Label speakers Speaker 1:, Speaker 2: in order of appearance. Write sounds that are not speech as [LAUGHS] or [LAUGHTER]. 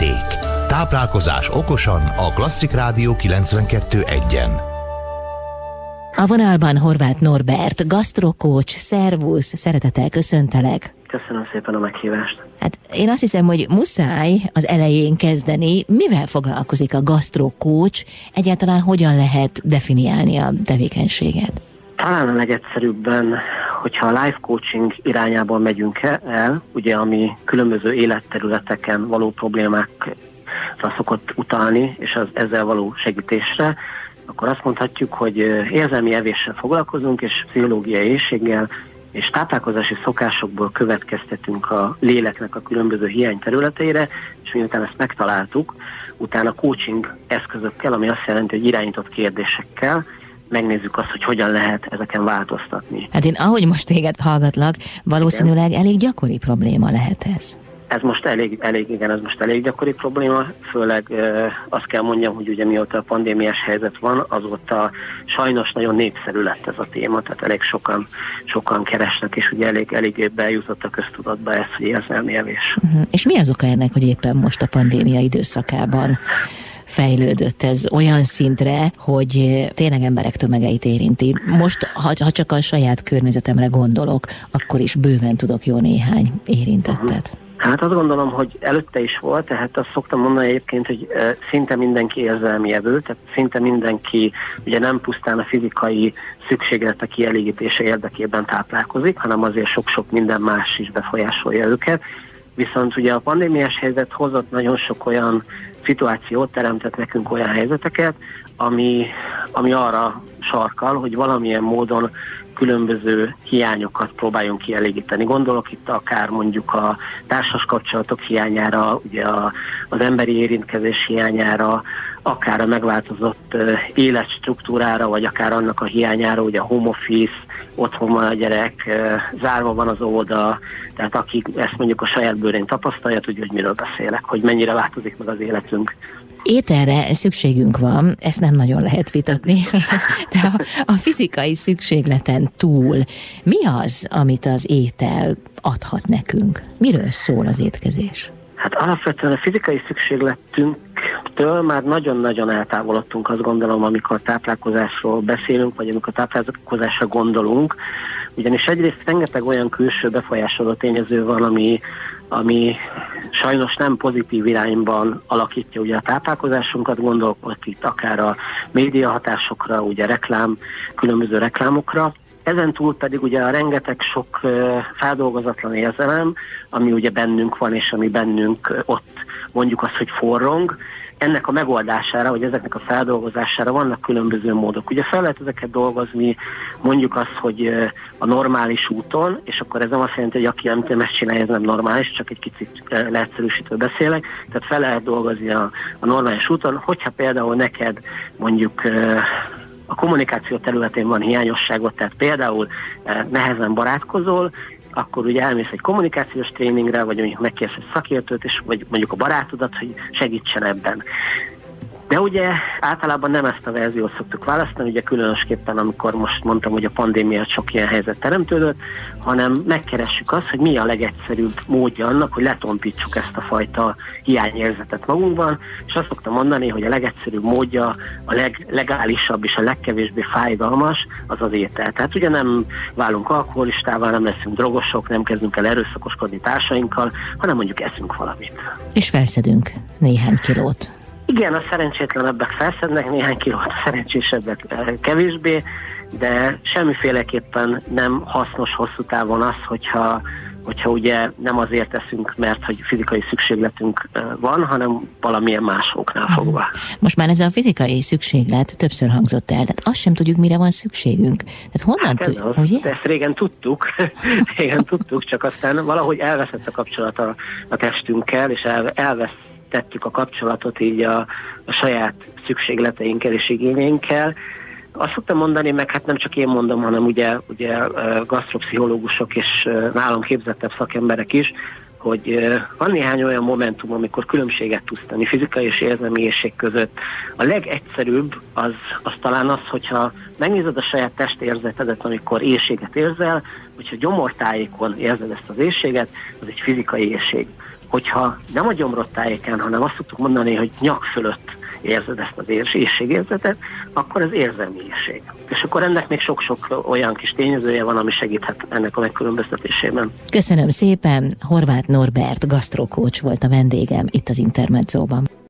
Speaker 1: érték. Táplálkozás okosan a Klasszik Rádió 92.1-en.
Speaker 2: A vonalban Horváth Norbert, gasztrokócs, szervusz, szeretettel köszöntelek.
Speaker 3: Köszönöm szépen a meghívást.
Speaker 2: Hát én azt hiszem, hogy muszáj az elején kezdeni. Mivel foglalkozik a gasztrokócs? Egyáltalán hogyan lehet definiálni a tevékenységet?
Speaker 3: Talán a legegyszerűbben, hogyha a life coaching irányában megyünk el, ugye ami különböző életterületeken való problémákra szokott utalni, és az ezzel való segítésre, akkor azt mondhatjuk, hogy érzelmi evéssel foglalkozunk, és pszichológiai éjséggel, és táplálkozási szokásokból következtetünk a léleknek a különböző hiány területeire, és miután ezt megtaláltuk, utána coaching eszközökkel, ami azt jelenti, hogy irányított kérdésekkel, megnézzük azt, hogy hogyan lehet ezeken változtatni.
Speaker 2: Hát én ahogy most téged hallgatlak, valószínűleg Igen. elég gyakori probléma lehet ez.
Speaker 3: Ez most elég, elég, igen, ez most elég gyakori probléma, főleg e, azt kell mondjam, hogy ugye mióta a pandémiás helyzet van, azóta sajnos nagyon népszerű lett ez a téma, tehát elég sokan, sokan keresnek, és ugye elég, elég bejutott a köztudatba ez, hogy érzelmi evés.
Speaker 2: Uh-huh. És mi az oka ennek, hogy éppen most a pandémia időszakában fejlődött ez olyan szintre, hogy tényleg emberek tömegeit érinti. Most, ha, ha csak a saját környezetemre gondolok, akkor is bőven tudok jó néhány érintettet.
Speaker 3: Hát azt gondolom, hogy előtte is volt, tehát azt szoktam mondani egyébként, hogy szinte mindenki érzelmi evő, tehát szinte mindenki ugye nem pusztán a fizikai szükségletek kielégítése érdekében táplálkozik, hanem azért sok-sok minden más is befolyásolja őket. Viszont ugye a pandémiás helyzet hozott nagyon sok olyan szituációt, teremtett nekünk olyan helyzeteket, ami, ami arra sarkal, hogy valamilyen módon különböző hiányokat próbáljunk kielégíteni. Gondolok itt akár mondjuk a társas kapcsolatok hiányára, ugye a, az emberi érintkezés hiányára, akár a megváltozott életstruktúrára, vagy akár annak a hiányára, ugye a home office, otthon van a gyerek, zárva van az óvoda, tehát aki ezt mondjuk a saját bőrén tapasztalja, tudja, hogy miről beszélek, hogy mennyire változik meg az életünk.
Speaker 2: Ételre szükségünk van, ezt nem nagyon lehet vitatni, [LAUGHS] de a, a fizikai szükségleten túl mi az, amit az étel adhat nekünk? Miről szól az étkezés?
Speaker 3: Hát alapvetően a fizikai szükségletünktől már nagyon-nagyon eltávolodtunk, azt gondolom, amikor táplálkozásról beszélünk, vagy amikor táplálkozásra gondolunk, ugyanis egyrészt rengeteg olyan külső befolyásoló tényező van, ami, ami sajnos nem pozitív irányban alakítja ugye a táplálkozásunkat, gondolok itt akár a média hatásokra, ugye reklám, különböző reklámokra, ezen túl pedig ugye a rengeteg sok feldolgozatlan érzelem, ami ugye bennünk van, és ami bennünk ott mondjuk azt, hogy forrong, ennek a megoldására, vagy ezeknek a feldolgozására vannak különböző módok. Ugye fel lehet ezeket dolgozni, mondjuk azt, hogy a normális úton, és akkor ez nem azt jelenti, hogy aki nem ezt csinálja, ez nem normális, csak egy kicsit leegyszerűsítő beszélek, tehát fel lehet dolgozni a, a normális úton, hogyha például neked mondjuk a kommunikáció területén van hiányosságot, tehát például nehezen barátkozol, akkor ugye elmész egy kommunikációs tréningre, vagy mondjuk megkérsz egy szakértőt, és vagy mondjuk a barátodat, hogy segítsen ebben. De ugye általában nem ezt a verziót szoktuk választani, ugye különösképpen amikor most mondtam, hogy a pandémia sok ilyen helyzet teremtődött, hanem megkeressük azt, hogy mi a legegyszerűbb módja annak, hogy letompítsuk ezt a fajta hiányérzetet magunkban, és azt szoktam mondani, hogy a legegyszerűbb módja, a leg, legálisabb és a legkevésbé fájdalmas az az étel. Tehát ugye nem válunk alkoholistával, nem leszünk drogosok, nem kezdünk el erőszakoskodni társainkkal, hanem mondjuk eszünk valamit.
Speaker 2: És felszedünk néhány kilót.
Speaker 3: Igen, a szerencsétlenebbek felszednek néhány kilót, a szerencsésebbek eh, kevésbé, de semmiféleképpen nem hasznos hosszú távon az, hogyha hogyha ugye nem azért teszünk, mert hogy fizikai szükségletünk eh, van, hanem valamilyen másoknál fogva.
Speaker 2: Most már ez a fizikai szükséglet többször hangzott el, tehát azt sem tudjuk, mire van szükségünk. Tehát honnan
Speaker 3: hát tudjuk, ugye? Ezt régen tudtuk, [LAUGHS] régen tudtuk, csak aztán valahogy elveszett a kapcsolat a, a testünkkel, és el, elvesz tettük a kapcsolatot így a, a saját szükségleteinkkel és igényeinkkel. Azt szoktam mondani, meg hát nem csak én mondom, hanem ugye, ugye gasztropszichológusok és nálam képzettebb szakemberek is, hogy van néhány olyan momentum, amikor különbséget tudsz tenni fizikai és érzelmi éjség között. A legegyszerűbb az, az talán az, hogyha megnézed a saját testérzetedet, amikor éjséget érzel, hogyha gyomortájékon érzed ezt az éjséget, az egy fizikai éjség hogyha nem a gyomrot tájéken, hanem azt szoktuk mondani, hogy nyak fölött érzed ezt az éjségérzetet, akkor ez érzelmiesség. És akkor ennek még sok-sok olyan kis tényezője van, ami segíthet ennek a megkülönböztetésében.
Speaker 2: Köszönöm szépen, Horváth Norbert gasztrokócs volt a vendégem itt az Intermedzóban.